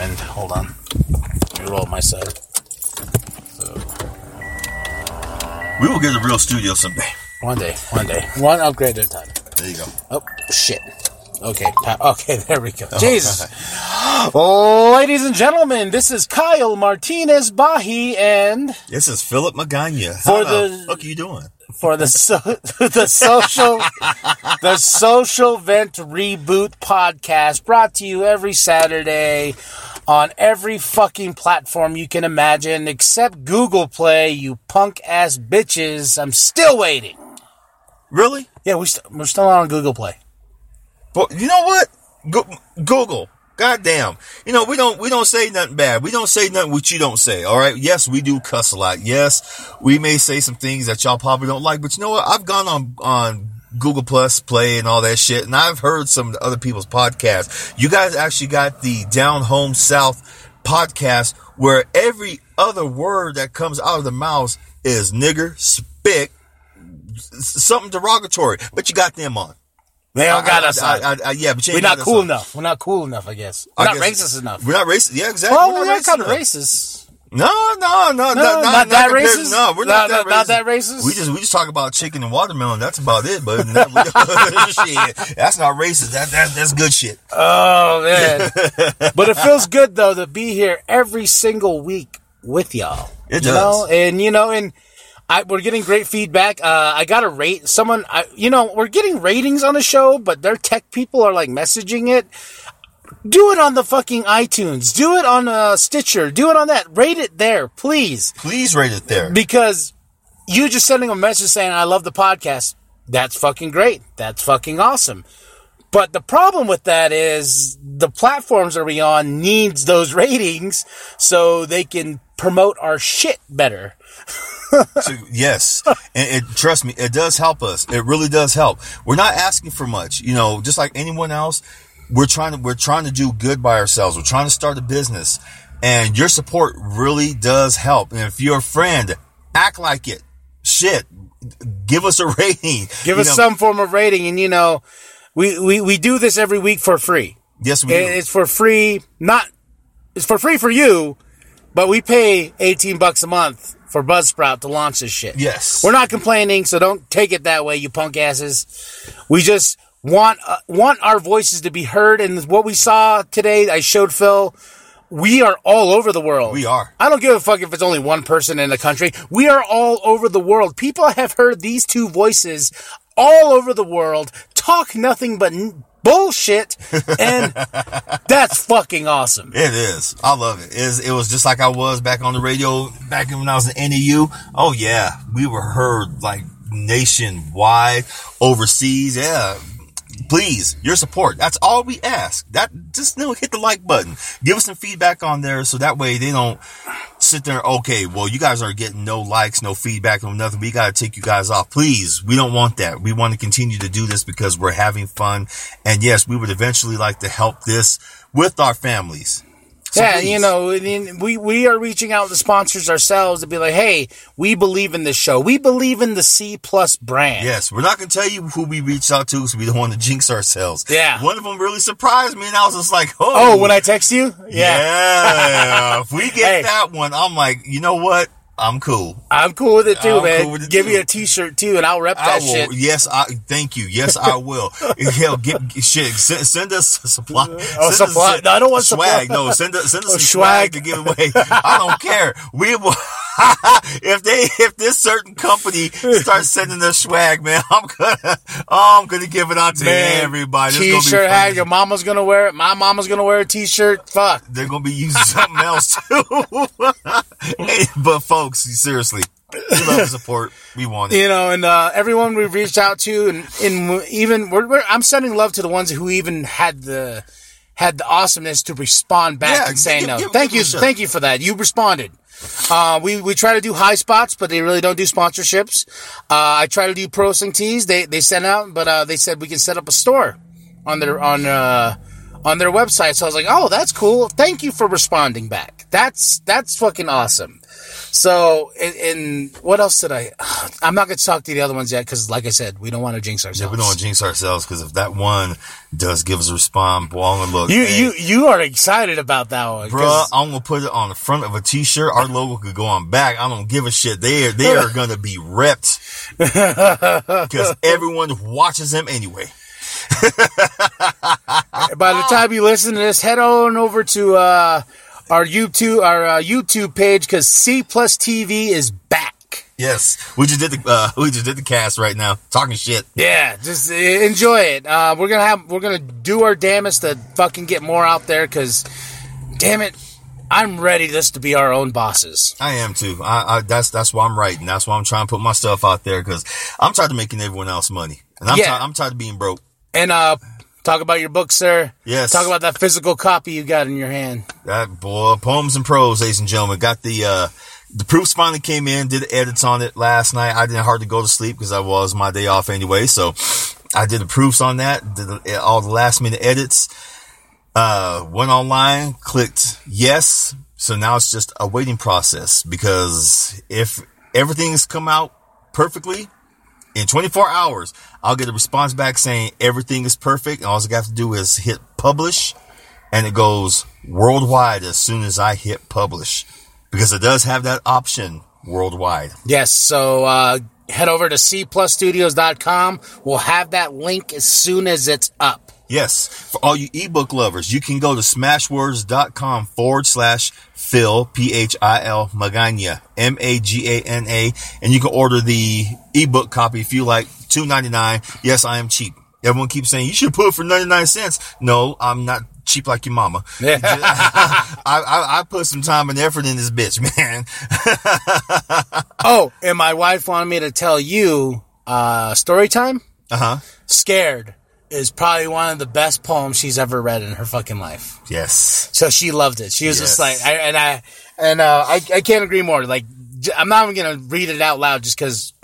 wind. Hold on. Let me roll my side. So, We will get a real studio someday. one day, one day. One upgrade at a time. There you go. Oh, shit. Okay, okay, there we go. Jesus. Ladies and gentlemen, this is Kyle Martinez Bahi, and This is Philip Magana. For How the- fuck are you doing? For the so, the social the social vent reboot podcast brought to you every Saturday on every fucking platform you can imagine except Google Play. You punk ass bitches. I'm still waiting. Really? Yeah, we st- we're still on Google Play. But you know what? Go- Google. Goddamn. You know, we don't, we don't say nothing bad. We don't say nothing what you don't say. All right. Yes, we do cuss a lot. Yes, we may say some things that y'all probably don't like, but you know what? I've gone on, on Google Plus Play and all that shit, and I've heard some other people's podcasts. You guys actually got the Down Home South podcast where every other word that comes out of the mouth is nigger, spick, something derogatory, but you got them on. They don't got I- us. I- on. I- I- yeah, but we're not cool on. enough. We're not cool enough. I guess we're not guess- racist enough. We're not racist. Yeah, exactly. Oh, well, we're we not kind of racist. No, no, no, No, not, not, not that compared- racist? No, we're Not- not, that not- not racist. that racist? We just we just talk about chicken and watermelon. That's about it. But not, shit, that's not racist. That, that that's good shit. Oh man! but it feels good though to be here every single week with y'all. It you does. know? and you know, and I, we're getting great feedback. Uh, I got a rate. Someone, I, you know, we're getting ratings on the show, but their tech people are like messaging it. Do it on the fucking iTunes. Do it on uh, Stitcher. Do it on that. Rate it there, please, Please rate it there. because you just sending a message saying I love the podcast. That's fucking great. That's fucking awesome. But the problem with that is the platforms are we on needs those ratings so they can promote our shit better. So, yes, and it, trust me, it does help us. It really does help. We're not asking for much, you know. Just like anyone else, we're trying to we're trying to do good by ourselves. We're trying to start a business, and your support really does help. And if you're a friend, act like it. Shit, give us a rating. Give us know, some form of rating and you know, we, we, we do this every week for free. Yes, we do. It's for free, not, it's for free for you, but we pay 18 bucks a month for Buzzsprout to launch this shit. Yes. We're not complaining, so don't take it that way, you punk asses. We just want uh, want our voices to be heard, and what we saw today, I showed Phil. We are all over the world. We are. I don't give a fuck if it's only one person in the country. We are all over the world. People have heard these two voices all over the world talk nothing but bullshit, and that's fucking awesome. It is. I love it. It, is, it was just like I was back on the radio back when I was in NAU. Oh yeah, we were heard like nationwide, overseas. Yeah. Please, your support. That's all we ask. That just you know, hit the like button. Give us some feedback on there so that way they don't sit there. Okay, well, you guys are getting no likes, no feedback, no nothing. We got to take you guys off. Please, we don't want that. We want to continue to do this because we're having fun. And yes, we would eventually like to help this with our families. So yeah, please. you know, we we are reaching out to sponsors ourselves to be like, hey, we believe in this show. We believe in the C plus brand. Yes, we're not going to tell you who we reached out to because we don't want to jinx ourselves. Yeah. One of them really surprised me and I was just like, oh. Oh, when I text you, yeah, Yeah. if we get Hey. that one, I'm like, you know what? I'm cool. I'm cool with it too, I'm man. cool Give too. me a T-shirt too, and I'll rep I that will. shit. Yes, I thank you. Yes, I will. Hell, get, get- shit. Send, send us a supply. Oh, Send us supply. a- No, I don't want swag. supply. No, send us send us Oh, some swag. swag. to give away. I don't care. We will. if they if this certain company starts sending their swag, man, I'm gonna oh, I'm gonna give it out to Man, everybody. Be T-shirt hat. Your mama's gonna wear it. My mama's gonna wear a T-shirt. Fuck. They're gonna be using something else too. Hey, but folks, seriously, we love the support. We want it. You know, and uh, everyone we've reached out to, and, and even we're, we're, I'm sending love to the ones who even had the had the awesomeness to respond back Yeah, and say give- no. give- thank give you, them a shot. thank you for that. You responded. Uh, we we try to do Highspots, but they really don't do sponsorships. Uh, I try to do pro wrestling tees. They they sent out, but uh, they said we can set up a store on their on uh, on their website. So I was like, oh, that's cool. Thank you for responding back. That's that's fucking awesome. So, and, and what else did I? I'm not going to talk to the other ones yet because, like I said, we don't want to jinx ourselves. Yeah, we don't want to jinx ourselves because if that one does give us a response, boy, I'm gonna look. You hey, you you are excited about that one, 'cause- I'm gonna put it on the front of a t-shirt. Our logo could go on back. I don't give a shit. They are, they are gonna be ripped. Because everyone watches them anyway. By the time you listen to this, head on over to uh, our YouTube our uh, YouTube page because C Plus TV is back. Yes. We just did the, uh, we just did the cast right now. Talking shit. Yeah, just uh, enjoy it. Uh, we're gonna have we're gonna do our damnest to fucking get more out there because, damn it, I'm ready this to be our own bosses. I am too. I, I, that's, that's why I'm writing. That's why I'm trying to put my stuff out there because I'm tired of making everyone else money. And I'm, Yeah. tired, I'm tired of being broke. And uh, talk about your book, sir. Yes. Talk about that physical copy you got in your hand. That boy, poems and prose, ladies and gentlemen. Got the uh the proofs finally came in. Did the edits on it last night. I didn't hardly go to sleep because I was my day off anyway. So I did the proofs on that. Did all the last minute edits. Uh, went online, clicked yes. So now it's just a waiting process because if everything's come out perfectly in 24 hours, I'll get a response back saying everything is perfect. And all I have to do is hit publish and it goes worldwide as soon as I hit publish because it does have that option worldwide. Yes. So uh, head over to cplusstudios.com. We'll have that link as soon as it's up. Yes, for all you ebook lovers, you can go to smashwords.com forward slash Phil, P-H-I-L, Magana, M-A-G-A-N-A, and you can order the ebook copy if you like, two ninety nine. Yes, I am cheap. Everyone keeps saying, you should put it for 99 cents. No, I'm not cheap like your mama. I, I, I put some time and effort in this bitch, man. Oh, and my wife wanted me to tell you uh, story time. Uh-huh. Scared is probably one of the best poems she's ever read in her fucking life. Yes. So she loved it. She was just like, I, and I, and uh, I, I can't agree more. Like, I'm not even gonna read it out loud just because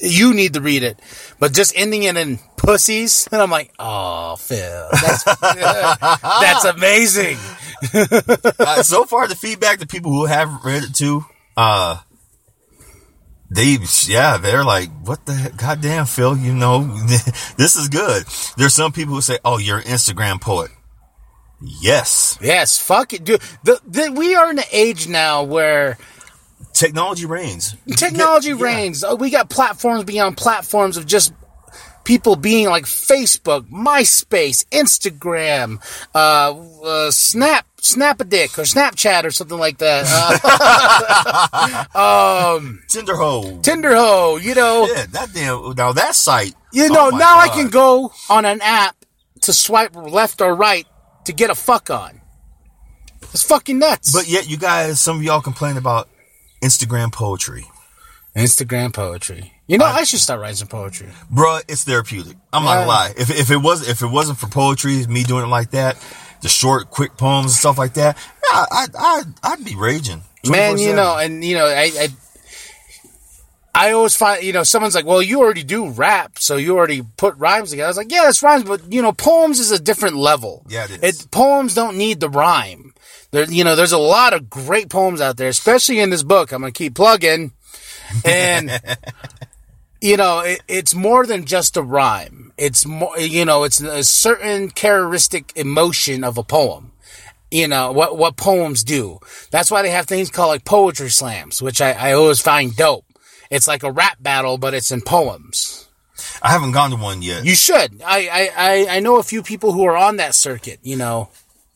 you need to read it, but just ending it in pussies, and I'm like, oh, Phil, that's that's amazing. uh, so far, the feedback, the people who have read it too, uh, they, yeah, they're like, what the heck? goddamn, Phil, you know, this is good. There's some people who say, oh, you're an Instagram poet. Yes. Yes, fuck it, dude. The, the, we are in an age now where Technology reigns. technology Yeah. reigns. Uh, We got platforms beyond platforms of just people being like Facebook, MySpace, Instagram, uh, uh, Snap, Snap a Dick, or Snapchat, or something like that. Uh, um, Tinderhole. Tinderho, you know, Yeah, that damn, now that site. you oh know. my now I can go on an app to swipe left or right to get a fuck on. It's fucking nuts. But yet, you guys, some of y'all complain about Instagram poetry. Instagram poetry. You know, I, should start writing some poetry. Bruh, it's therapeutic. I'm not Yeah. gonna lie. If, if it was, if it wasn't for poetry, me doing it like that, the short, quick poems and stuff like that, yeah, I, I, I'd be raging. man you know and you know I, I i always find you know someone's like well you already do rap so you already put rhymes together. I was like yeah it's rhymes but you know poems is a different level. Yeah, it is. poems don't need the rhyme. There you know there's a lot of great poems out there especially in this book. I'm gonna keep plugging. And you know it, it's more than just a rhyme it's more you know it's a certain characteristic emotion of a poem you know what what poems do. That's why they have things called like poetry slams, which I, I always find dope. It's like a rap battle, but it's in poems. I haven't gone to one yet. You should. I I, I, I know a few people who are on that circuit. You know,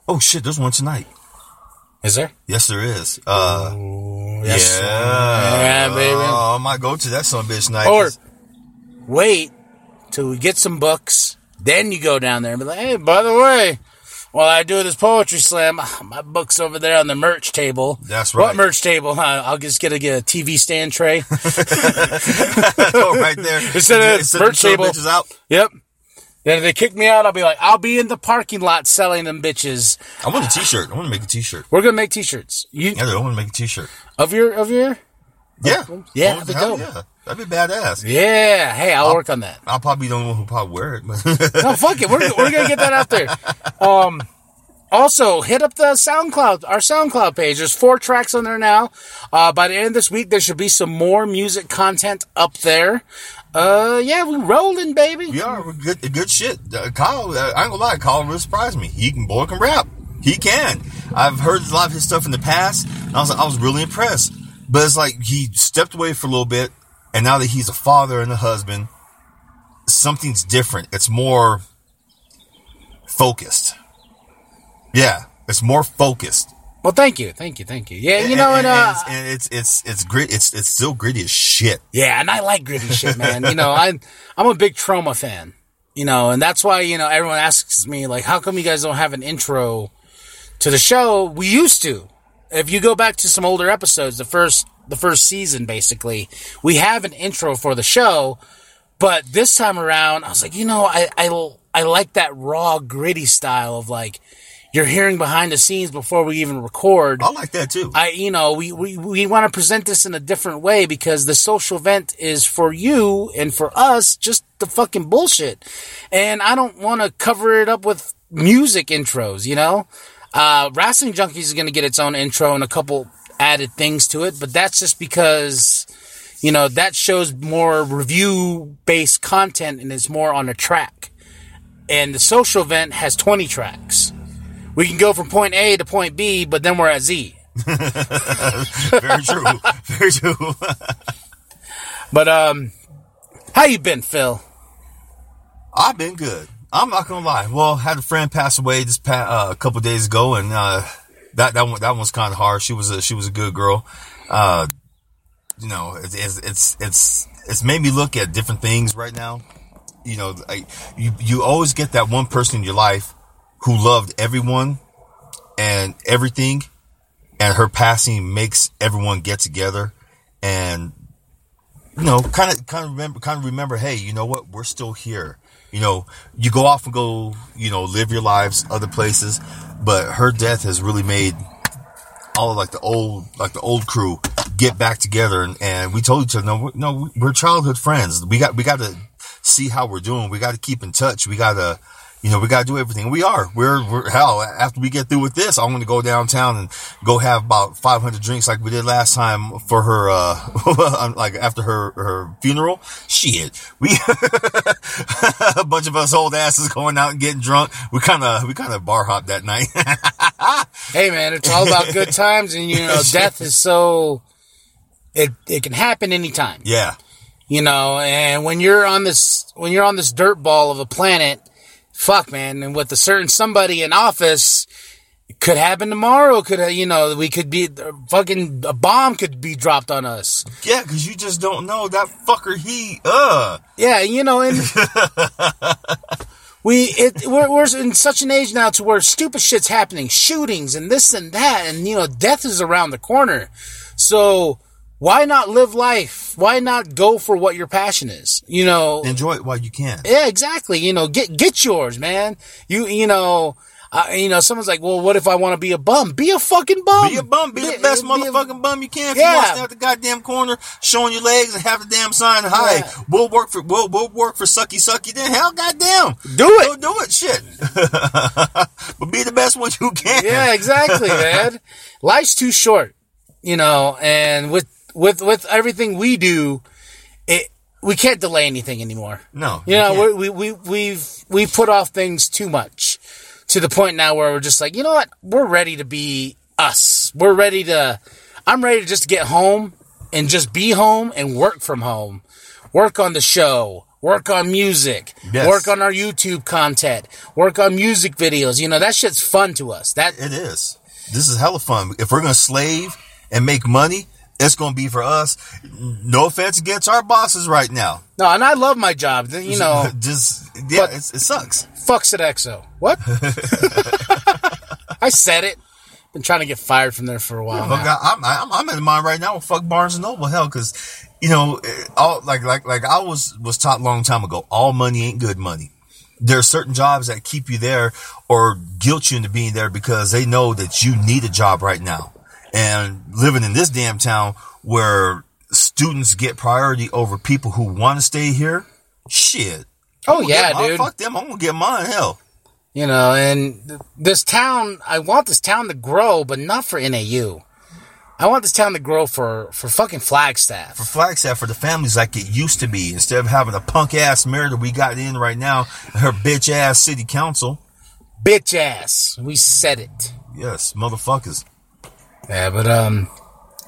oh shit, there's one tonight. Is there? Yes, there is. Uh, Yes. yeah, Yeah, baby. Oh, I might go to that son of a bitch night. Or wait till we get some books, then you go down there and be like, hey, by the way. While I do this poetry slam, my book's over there on the merch table. That's right. What merch table? Huh? I'll just get a, get a TV stand tray. oh, right there. Instead of merch table. out. Yep. Then if they kick me out, I'll be like, I'll be in the parking lot selling them bitches. I want a t-shirt. I want to make a t-shirt. We're gonna make t-shirts. You Yeah, I want to make a t-shirt. of your of your Yeah, Yeah, Oh, that'd be dope. yeah, that'd be badass. yeah. Hey, I'll work on that. I'll probably be the only one who probably wear it. but- No, fuck it. We're we're gonna get that out there. Um, also, hit up the SoundCloud, our SoundCloud page. There's four tracks on there now. Uh, by the end of this week, there should be some more music content up there. Uh, yeah, we're rolling, baby. We are we're good. Good shit. Uh, Kyle, uh, I ain't gonna lie. Kyle really surprised me. He can boy can rap. He can. I've heard a lot of his stuff in the past. And I was I was really impressed. But it's like he stepped away for a little bit, and now that he's a father and a husband, something's different. It's more focused. Yeah, it's more focused. Well, thank you, thank you, thank you. Yeah, you know, and, and, uh, it's, and it's it's it's grit. It's it's still gritty as shit. yeah, and I like gritty shit, man. You know, I'm I'm a big trauma fan. You know, and that's why you know everyone asks me like, how come you guys don't have an intro to the show? We used to. If you go back to some older episodes, the first the first season, basically, we have an intro for the show. But this time around, I was like, you know, I I I like that raw, gritty style of like you're hearing behind the scenes before we even record. I like that too. I, you know, we, we, we want to present this in a different way because the social event is for you and for us, just the fucking bullshit. And I don't want to cover it up with music intros, you know? Uh, Wrestling Junkies is going to get its own intro and a couple added things to it, but that's just because, you know, that shows more review based content and is more on a track. And the social event has 20 tracks. We can go from point A to point B, but then we're at Z. Very true. Very true. But um, how you been, Phil? I've been good. I'm not gonna lie. Well, had a friend pass away just pa- uh, a couple days ago, and uh, that that one that one's kind of hard. She was a she was a good girl. Uh, you know, it's, it's it's it's it's made me look at different things right now. You know, I, you you always get that one person in your life who loved everyone and everything, and her passing makes everyone get together and you know, kind of, kind of remember, kind of remember, hey, you know what? We're still here. You know, you go off and go, you know, live your lives other places, but her death has really made all of like the old, like the old crew get back together. And, and we told each other, no, no, we're childhood friends. We got, we got to see how we're doing. We got to keep in touch. We got to, you know, we got to do everything. We are. We're, we're, hell, after we get through with this, I'm going to go downtown and go have about 500 drinks like we did last time for her, uh, like after her, her funeral. Shit. We, a bunch of us old asses going out and getting drunk. We kind of, we kind of bar hopped that night. Hey, man, it's all about good times, and you know, death is so it it can happen anytime. yeah. You know, and when you're on this when you're on this dirt ball of a planet, fuck, man, and with a certain somebody in office. it Could happen tomorrow. Could uh, you know? We could be fucking a bomb could be dropped on us. Yeah. Cause you just don't know that fucker. He, uh, Yeah, you know, and we it we're, we're in such an age now to where stupid shit's happening, shootings and this and that, and you know, death is around the corner. So why not live life? Why not go for what your passion is? You know, enjoy it while you can. yeah, exactly. You know, get get yours, man. You you know. Uh, you know, someone's like, "Well, what if I want to be a bum? Be a fucking bum. Be a bum. Be the best be a- motherfucking bum you can. If Yeah. you want to stand at the goddamn corner, showing your legs and have the damn sign, hi, Yeah. we'll work for we'll we'll work for sucky sucky. Then hell, goddamn, Do it. Go do it, shit. but be the best one you can. Yeah, exactly, man. Life's too short, you know, and with with with everything we do, it we can't delay anything anymore. No, You know, we we we we've we put off things too much to the point now where we're just like, you know what? We're ready to be us. We're ready to. I'm ready to just get home and just be home and work from home, work on the show. Work on music, Yes. work on our YouTube content, work on music videos. You know, that shit's fun to us. That It is. This is hella fun. If we're gonna slave and make money, it's gonna be for us. No offense against our bosses right now. No, and I love my job. You know, just yeah, it's, it sucks. fucks at EXO. What? I said it. Been trying to get fired from there for a while. Fuck. I, I'm, I'm, I'm in mind right now. Fuck Barnes and Noble, hell, because you know, eh, all like like like I was was taught a long time ago. All money ain't good money. There are certain jobs that keep you there or guilt you into being there because they know that you need a job right now. And living in this damn town where students get priority over people who want to stay here, shit. Oh I'm yeah, dude. Fuck them. I'm gonna get mine. Hell, You know, and th- this town, I want this town to grow, but not for NAU. I want this town to grow for, for fucking Flagstaff. For Flagstaff, for the families like it used to be, instead of having a punk ass mayor that we got in right now, her bitch ass city council. Bitch ass. We said it. Yes, motherfuckers. Yeah, but, um,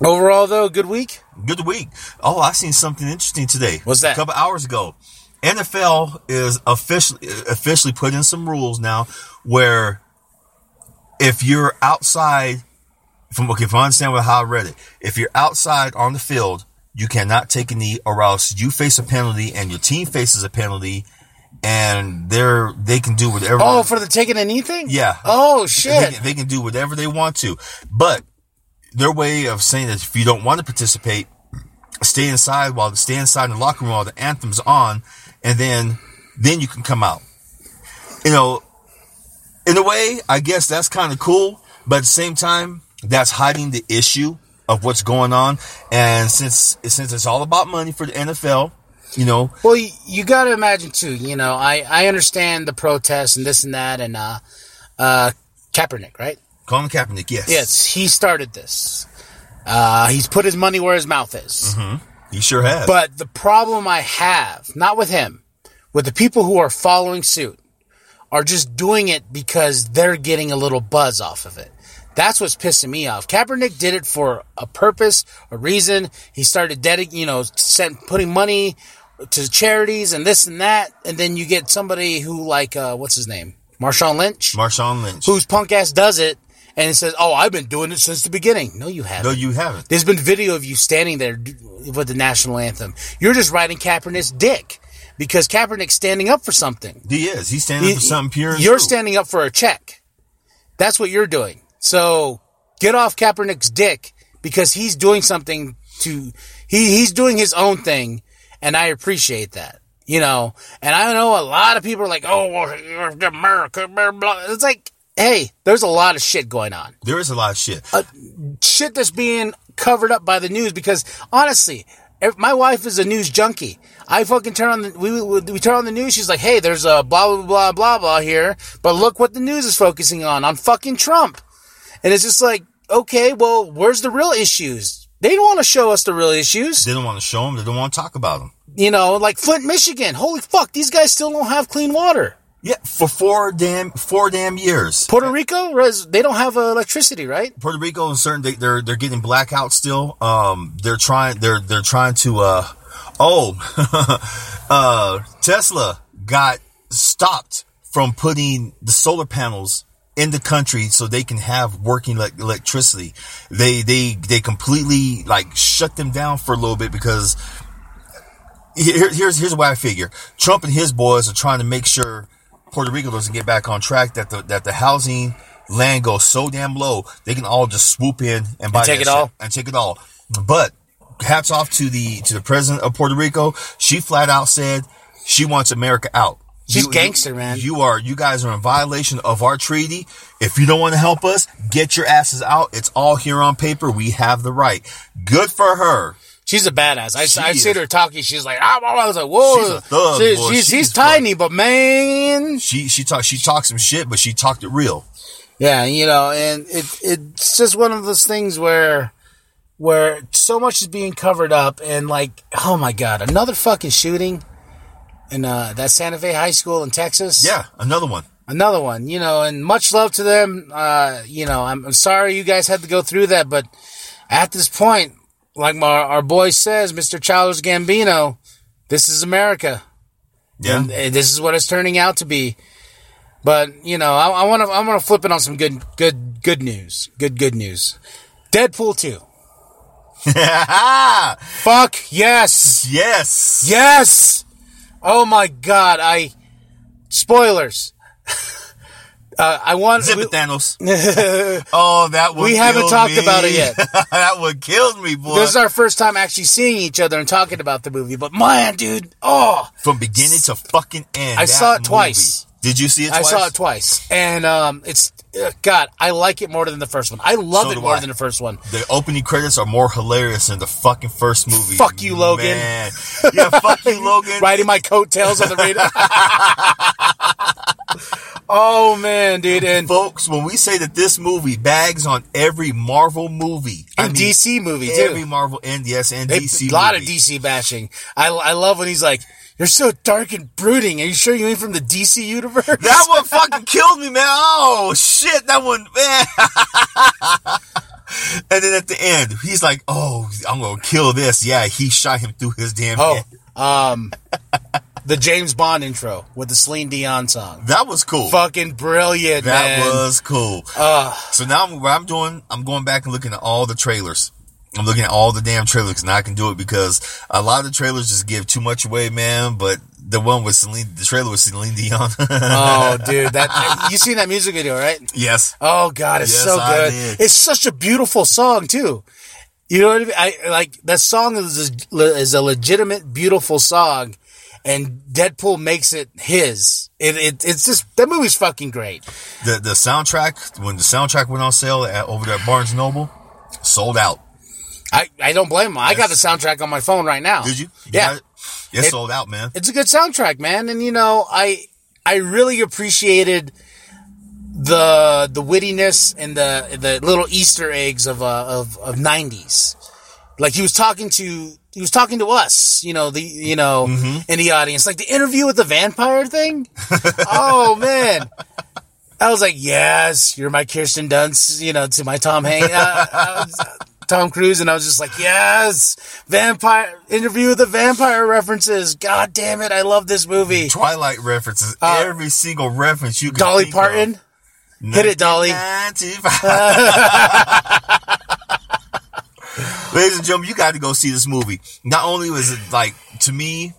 overall though, good week? Good week. Oh, I seen something interesting today. What's that? A couple hours ago. NFL is officially officially put in some rules now where if you're outside from okay, if I understand how I read it, if you're outside on the field, you cannot take a knee or else you face a penalty and your team faces a penalty and they're they can do whatever Oh, for the taking a knee thing? Yeah. Oh, shit. can, they can do whatever they want to. But their way of saying that if you don't want to participate, stay inside while stay inside in the locker room while the anthem's on, and then then you can come out. You know, in a way, I guess that's kind of cool, but at the same time, that's hiding the issue of what's going on. And since since it's all about money for the NFL, you know, Well, you, you got to imagine too. You know, I I understand the protests and this and that, and uh, uh, Kaepernick, right? Colin Kaepernick, yes, Yes, he started this. Uh, he's put his money where his mouth is. he sure has. But the problem I have, not with him, with the people who are following suit, are just doing it because they're getting a little buzz off of it. That's what's pissing me off. Kaepernick did it for a purpose, a reason. He started dedic- you know, sent, putting money to charities and this and that, and then you get somebody who like, uh, what's his name, Marshawn Lynch, Marshawn Lynch. whose punk ass does it, and it says, "Oh, I've been doing it since the beginning." No, you haven't. no, you haven't. There's been video of you standing there with the national anthem. You're just riding Kaepernick's dick because Kaepernick's standing up for something. He is. He's standing He- for something pure. You're true. standing up for a check. That's what you're doing. So get off Kaepernick's dick because he's doing something to he he's doing his own thing, and I appreciate that. You know, and I know a lot of people are like, "Oh, well, America." Blah, blah. It's like, hey, there's a lot of shit going on There is a lot of shit. Uh, shit that's being covered up by the news because honestly, if my wife is a news junkie. I fucking turn on the we, we we turn on the news. She's like, "Hey, there's a blah blah blah blah blah here," but look what the news is focusing on on fucking Trump, and it's just like, okay, well, where's the real issues? They don't want to show us the real issues, They don't want to show them. They don't want to talk about them. you know, like Flint, Michigan. Holy fuck, these guys still don't have clean water. Yeah, for four damn four damn years. Puerto Rico, they don't have electricity, right? Puerto Rico and certain they, they're they're getting blackout still. Um, they're trying they're they're trying to uh oh uh Tesla got stopped from putting the solar panels in the country so they can have working like electricity. They they they completely like shut them down for a little bit because here, here's here's what I figure. Trump and his boys are trying to make sure Puerto Rico doesn't get back on track. That the that the housing land goes so damn low they can all just swoop in and buy take it all? and take it all. But hats off to the to the president of Puerto Rico. She flat out said she wants America out. She's gangster, man. You are you guys are in violation of our treaty. If you don't want to help us, get your asses out. It's all here on paper. We have the right. Good for her. She's a badass. I, She I see is. her talking. She's like, ah, I was like, whoa. She's a thug, She- boy. she's, She's he's fuck- tiny, but man. She she talked she talked some shit, but she talked it real. Yeah, you know, and it it's just one of those things where where so much is being covered up and like, oh my god, another fucking shooting in uh, that Santa Fe High School in Texas. Yeah, another one. another one. You know, and much love to them. Uh, you know, I'm, I'm sorry you guys had to go through that, but at this point, like my, our boy says, Mr. Childish Gambino, this is America. Yeah. And, and this is what it's turning out to be. But you know, I want to I want to flip it on some good good good news. Good good news. Deadpool two. Fuck yes, yes. yes. Oh my god! I spoilers. uh, I want. Zip we- it, Thanos. oh, that would We haven't talked me. about it yet. that would kill me, boy. this is our first time actually seeing each other and talking about the movie. But man, dude, oh, From beginning to fucking end. I saw it movie. twice. Did you see it I saw it twice, and um, it's uh, God, I like it more than the first one. I love So it more I. than the first one. The opening credits are more hilarious than the fucking first movie. Fuck you, Logan. Man. Yeah, fuck you, Logan. Riding my coattails on the radio. Oh man, dude, and Folks, when we say that this movie bags on every Marvel movie, I and mean, DC movie too. every Marvel and yes, and They- DC, a lot movie. of DC bashing. I, I love when he's like, "You're so dark and brooding." Are you sure you ain't from the DC universe? That one fucking killed me, man. Oh shit, that one, man. and then at the end, he's like, "Oh, I'm gonna kill this." Yeah, he shot him through his damn Oh, head. um, the James Bond intro with the Celine Dion song. That was cool. Fucking brilliant, that man. was cool. Uh, So now I'm, what I'm doing, I'm going back and looking at all the trailers. I'm looking at all the damn trailers and I can do it because a lot of the trailers just give too much away, man. But the one with Celine, the trailer with Celine Dion. oh, dude, that you seen that music video, right? yes. Oh God, it's Yes, so good. It's such a beautiful song too. You know what I mean? I like that song is a, is a legitimate, beautiful song, and Deadpool makes it his. It, it it's just that movie's fucking great. The the soundtrack when the soundtrack went on sale at, over there at Barnes Noble, sold out. I, I don't blame him. I got the soundtrack on my phone right now. Did you? You Yeah. It, It It- sold out, man. It's a good soundtrack, man. And you know, I I really appreciated the the wittiness and the the little Easter eggs of uh, of of nineties. Like he was talking to he was talking to us, you know, the you know, in the audience. Like the interview with the vampire thing. oh man. I was like, yes, you're my Kirsten Dunst, you know, to my Tom Hanks, uh, Tom Cruise, and I was just like, yes, vampire interview with the vampire references. God damn it, I love this movie. Twilight references, every single reference you can Uh, Dolly Parton, hit it, Dolly. 1995. Ladies and gentlemen, you got to go see this movie. Not only was it like to me,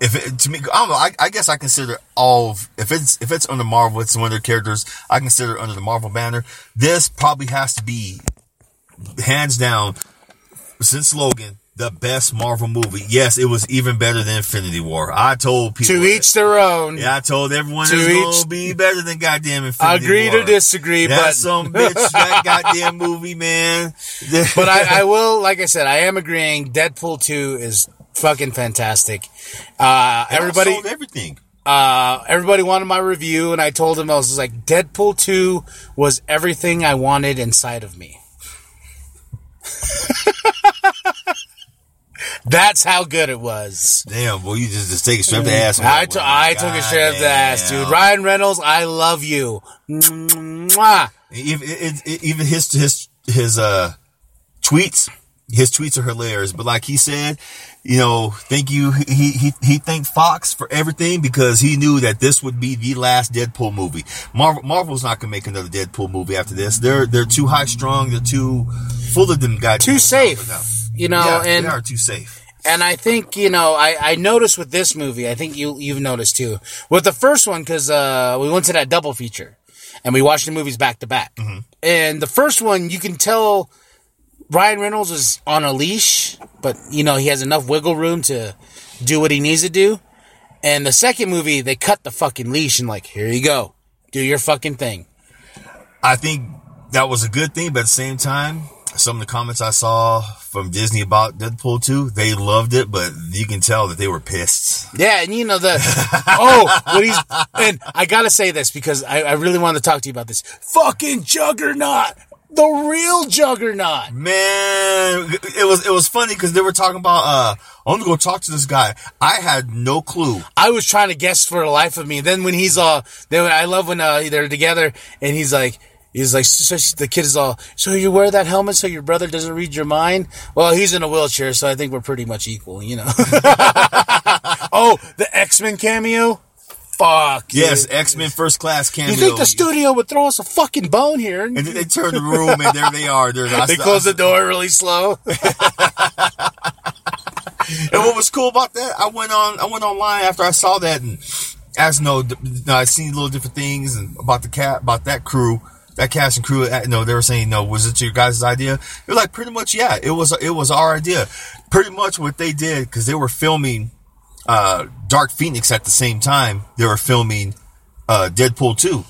if it, to me, I don't know. I, I guess I consider all of, if it's if it's under Marvel, it's one of their characters. I consider under the Marvel banner. This probably has to be hands down since Logan the best Marvel movie. Yes, it was even better than Infinity War. I told people To each their own. Yeah, I told everyone To it's each- be better than goddamn Infinity Agree War. to disagree, That's but some bitch. That goddamn movie, man. but I, I will, like I said, I am agreeing. Deadpool two is fucking fantastic. Uh, everybody, everything. uh, everybody wanted my review, and I told them I was like, Deadpool two was everything I wanted inside of me. That's how good it was. Damn, boy, you just, just take it straight up the ass. on I, that. I took it straight up the ass, dude. Ryan Reynolds, I love you. Mwah. Even, it, it, even his his his uh tweets, his tweets are hilarious. But like he said, you know, thank you. He he he thanked Fox for everything because he knew that this would be the last Deadpool movie. Marvel Marvel's not gonna make another Deadpool movie after this. They're they're too high strung. They're too full of them guys. Too safe, you know, yeah, and they are too safe. And I think you know, I, I noticed with this movie. I think you you've noticed too with the first one because uh, we went to that double feature and we watched the movies back to back. And the first one, you can tell Ryan Reynolds is on a leash, but you know he has enough wiggle room to do what he needs to do. And the second movie, they cut the fucking leash and like, here you go, do your fucking thing. I think that was a good thing, but at the same time, some of the comments I saw from Disney about Deadpool 2, they loved it, but you can tell that they were pissed. Yeah, and you know the oh, what he's and I gotta say this because I, I really wanted to talk to you about this. Fucking Juggernaut, the real Juggernaut. Man, it was it was funny because they were talking about uh I'm gonna go talk to this guy. I had no clue. I was trying to guess for the life of me. Then when he's all, then I love when uh, they're together and he's like. He's like, so the kid is all, so you wear that helmet so your brother doesn't read your mind? Well, he's in a wheelchair, so I think we're pretty much equal, you know. oh, the X Men cameo? Fuck. Yes, X Men First Class cameo. You think the studio would throw us a fucking bone here? and then they turned the room and there they are. They're, They close the door really slow. And what was cool about that, I went on, I went online after I saw that and asked, no, th- no, I seen little different things and about the cat, about that crew, that cast and crew. uh, No, they were saying, no, was it your guys' idea? They're like, pretty much, yeah, it was, it was our idea. Pretty much what they did because they were filming uh, Dark Phoenix at the same time. They were filming uh, Deadpool two.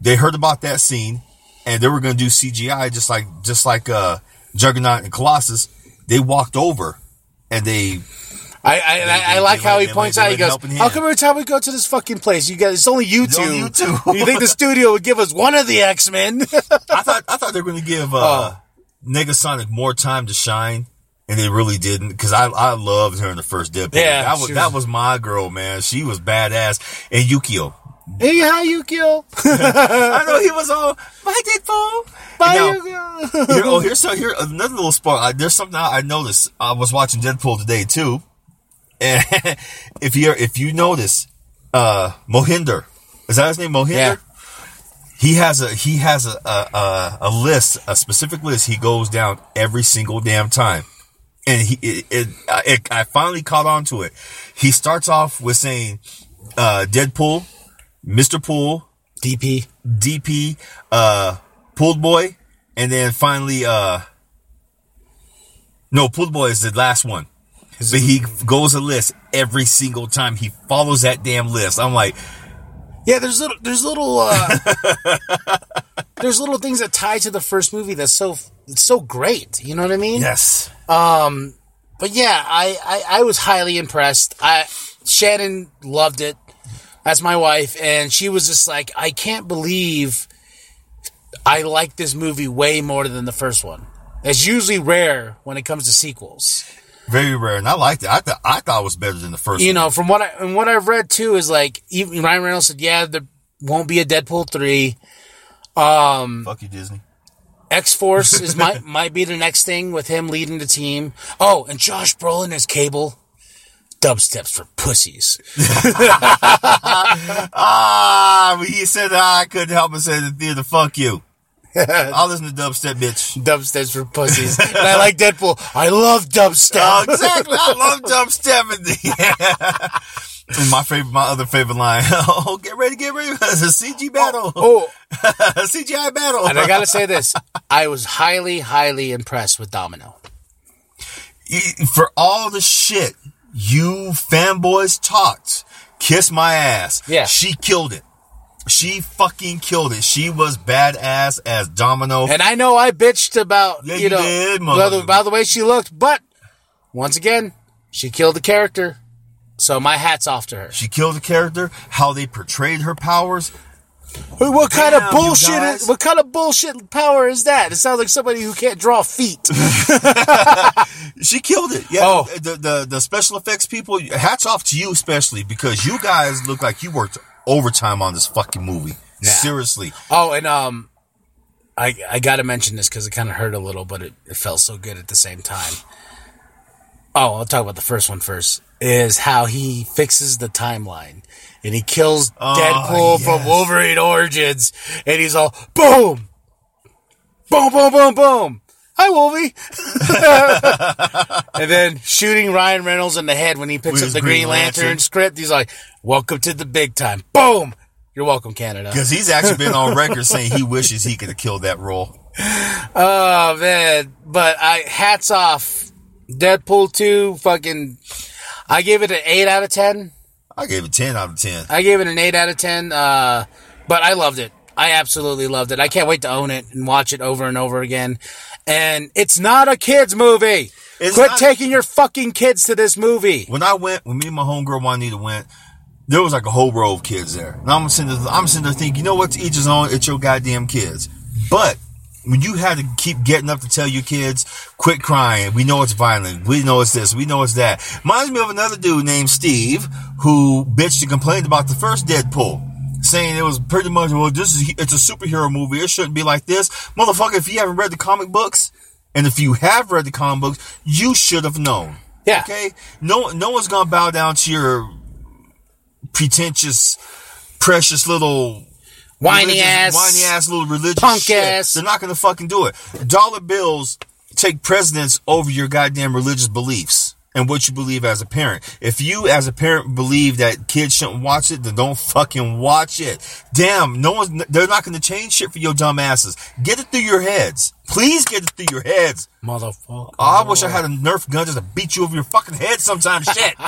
They heard about that scene and they were going to do CGI just like just like uh, Juggernaut and Colossus. They walked over and they I I, They- I, I like how he points out. He goes, "How come every time we go to this fucking place, you guys, it's only you two? you two. you think the studio would give us one of the X Men? I thought I thought they were going to give uh, Oh. Negasonic more time to shine, and they really didn't. Because I I loved her in the first Deadpool. Yeah, that was, she that was- was my girl, man. She was badass. And Yukio, hey, how you kill? I know he was all my Deadpool. Bye, Now, Yu-Gi-Oh. here, oh, here's so here another little spark. I, there's something I, I noticed. I was watching Deadpool today too, and if you if you notice, uh, Mohinder is that his name? Mohinder. Yeah. He has a he has a, a a list, a specific list. He goes down every single damn time, and he it, it, it I finally caught on to it. He starts off with saying, uh, Deadpool, Mister Pool, DP. DP, uh, Pool Boy, and then finally, uh, no, Pool Boy is the last one. But he goes a list every single time. He follows that damn list. I'm like, Yeah, there's little, there's little, uh, there's little things that tie to the first movie that's so, so great. You know what I mean? yes. Um, But yeah, I, I, I was highly impressed. I Shannon loved it. That's my wife, and she was just like, I can't believe I like this movie way more than the first one. That's usually rare when it comes to sequels. Very rare. And I liked it. I, th- I thought it was better than the first You one. know, from what I and what I've read too is like even Ryan Reynolds said, yeah, there won't be a Deadpool three. Fuck you, Disney. X Force is might might be the next thing with him leading the team. Oh, and Josh Brolin as Cable. Dubsteps for pussies. Ah, he said I couldn't help but say the theater, fuck you. I'll listen to dubstep, bitch. Dubsteps for pussies. And I like Deadpool. I love dubstep. Oh, exactly. I love dubstep. And my favorite, my other favorite line. Oh, get ready, get ready. It's a CG battle. Oh, oh. CGI battle. and I gotta say this. I was highly, highly impressed with Domino. For all the shit you fanboys talked, kiss my ass. Yeah. She killed it. She fucking killed it. She was badass as Domino. And I know I bitched about, Yeah, you you know, did, about, the, about the way she looked, but once again, she killed the character. So my hat's off to her. She killed the character. How they portrayed her powers. Wait, What kind of bullshit? Is, what kind of bullshit power is that? It sounds like somebody who can't draw feet. She killed it. Yeah. Oh. The, the the special effects people. Hats off to you, especially because you guys look like you worked overtime on this fucking movie. Yeah. Seriously. oh, and um, I I got to mention this because it kind of hurt a little, but it, it felt so good at the same time. Oh, I'll talk about the first one first. Is how he fixes the timeline. And he kills Deadpool from. Wolverine Origins. And he's all, boom! Boom, boom, boom, boom! Hi, Wolvie! and then shooting Ryan Reynolds in the head when he picks With up the Green, Green Lantern, Lantern. script. He's like, welcome to the big time. Boom! You're welcome, Canada. Because he's actually been on record saying he wishes he could have killed that role. Oh man, but I hats off. Deadpool two, fucking. I gave it an eight out of ten. I gave it ten out of ten. I gave it an eight out of ten. Uh, but I loved it. I absolutely loved it. I can't wait to own it and watch it over and over again. And it's not a kids movie. It's Quit not- taking your fucking kids to this movie. When I went, when me and my homegirl Juanita went, there was like a whole row of kids there. And I'm sitting there, I'm sitting there thinking, you know what? To each his own. It's your goddamn kids. But when you had to keep getting up to tell your kids, quit crying. We know it's violent. We know it's this. We know it's that. Reminds me of another dude named Steve who bitched and complained about the first Deadpool. Saying it was pretty much, well, this is, it's a superhero movie. It shouldn't be like this. Motherfucker, if you haven't read the comic books, and if you have read the comic books, you should have known. Yeah. Okay? No, no one's gonna bow down to your pretentious, precious little Whiny ass. whiny ass little religious punk shit. ass. They're not gonna fucking do it. Dollar bills take precedence over your goddamn religious beliefs and what you believe as a parent. If you as a parent believe that kids shouldn't watch it, then don't fucking watch it. Damn, no one's they're not gonna change shit for your dumb asses. Get it through your heads. Please get it through your heads. Motherfucker. Oh, I wish I had a Nerf gun just to beat you over your fucking head sometimes. Shit.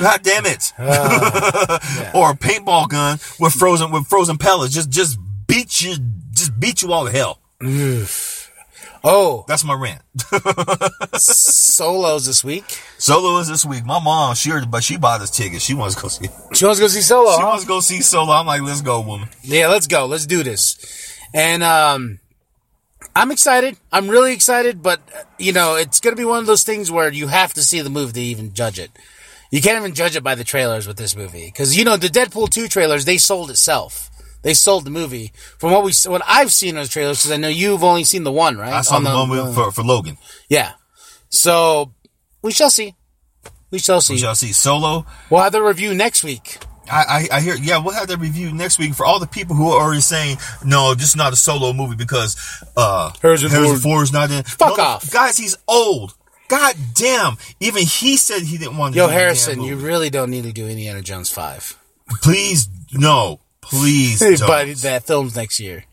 God damn it. or a paintball gun with frozen with frozen pellets. Just just beat you just beat you all to hell. Oh, That's my rant. solos this week. Solo is this week. My mom, she already, but she bought us tickets. She wants to go see. She wants to go see Solo. She huh? wants to go see Solo. I'm like, let's go, woman. Yeah, let's go. Let's do this. And um I'm excited. I'm really excited, but you know, it's going to be one of those things where you have to see the movie to even judge it. You can't even judge it by the trailers with this movie cuz you know, the Deadpool 2 trailers, they sold itself. They sold the movie. From what we what I've seen in those trailers cuz I know you've only seen the one, right? I saw On the one with, for, for Logan. Yeah. So, we shall see. We shall see. We shall see. Solo. We'll have the review next week. I, I, I hear, yeah, we'll have that review next week for all the people who are already saying, no, this is not a solo movie because, uh, Harrison Ford. Ford is not in. Fuck No, off. Guys, he's old. God damn. Even he said he didn't want to Yo, the Harrison, you really don't need to do Indiana Jones 5. Please, no. Please don't. but that film's next year.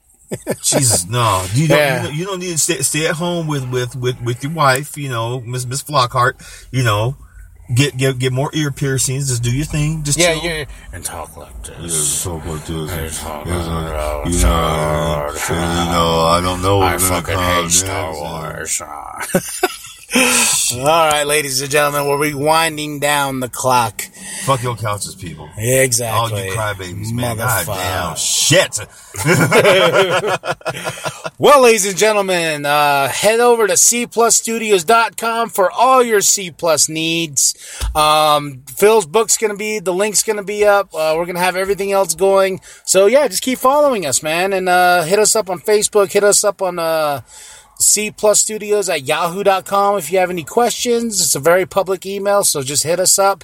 Jesus, no. You don't, Yeah. you, don't, you don't need to stay, stay at home with, with, with, with your wife, you know, Miss, Miss Flockhart, you know, get, get, get more ear piercings. Just do your thing. Just Yeah, chill. yeah. And talk like this. So what do It's all you know, about you Star know, Wars. you know, I don't know. I fucking hate Star next. Wars. All right, ladies and gentlemen, we're rewinding down the clock. Fuck your couches, people. Exactly. All you crybabies, man. God damn. Shit. Well, ladies and gentlemen, uh, head over to cplusstudios.com for all your C plus needs. Um, Phil's book's going to be, the link's going to be up. Uh, we're going to have everything else going. So yeah, just keep following us, man. And, uh, hit us up on Facebook, hit us up on, uh, C plus studios at yahoo.com if you have any questions. It's a very public email, so just hit us up.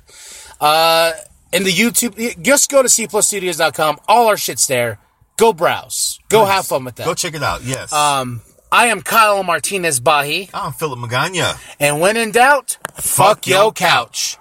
Uh, in the YouTube, just go to cplusstudios.com. All our shit's there. Go browse. Go have fun with that. Go check it out. Yes. Um, I am Kyle Martinez Bahi, I'm Philip Magana. and when in doubt, fuck, Fuck yo yo couch.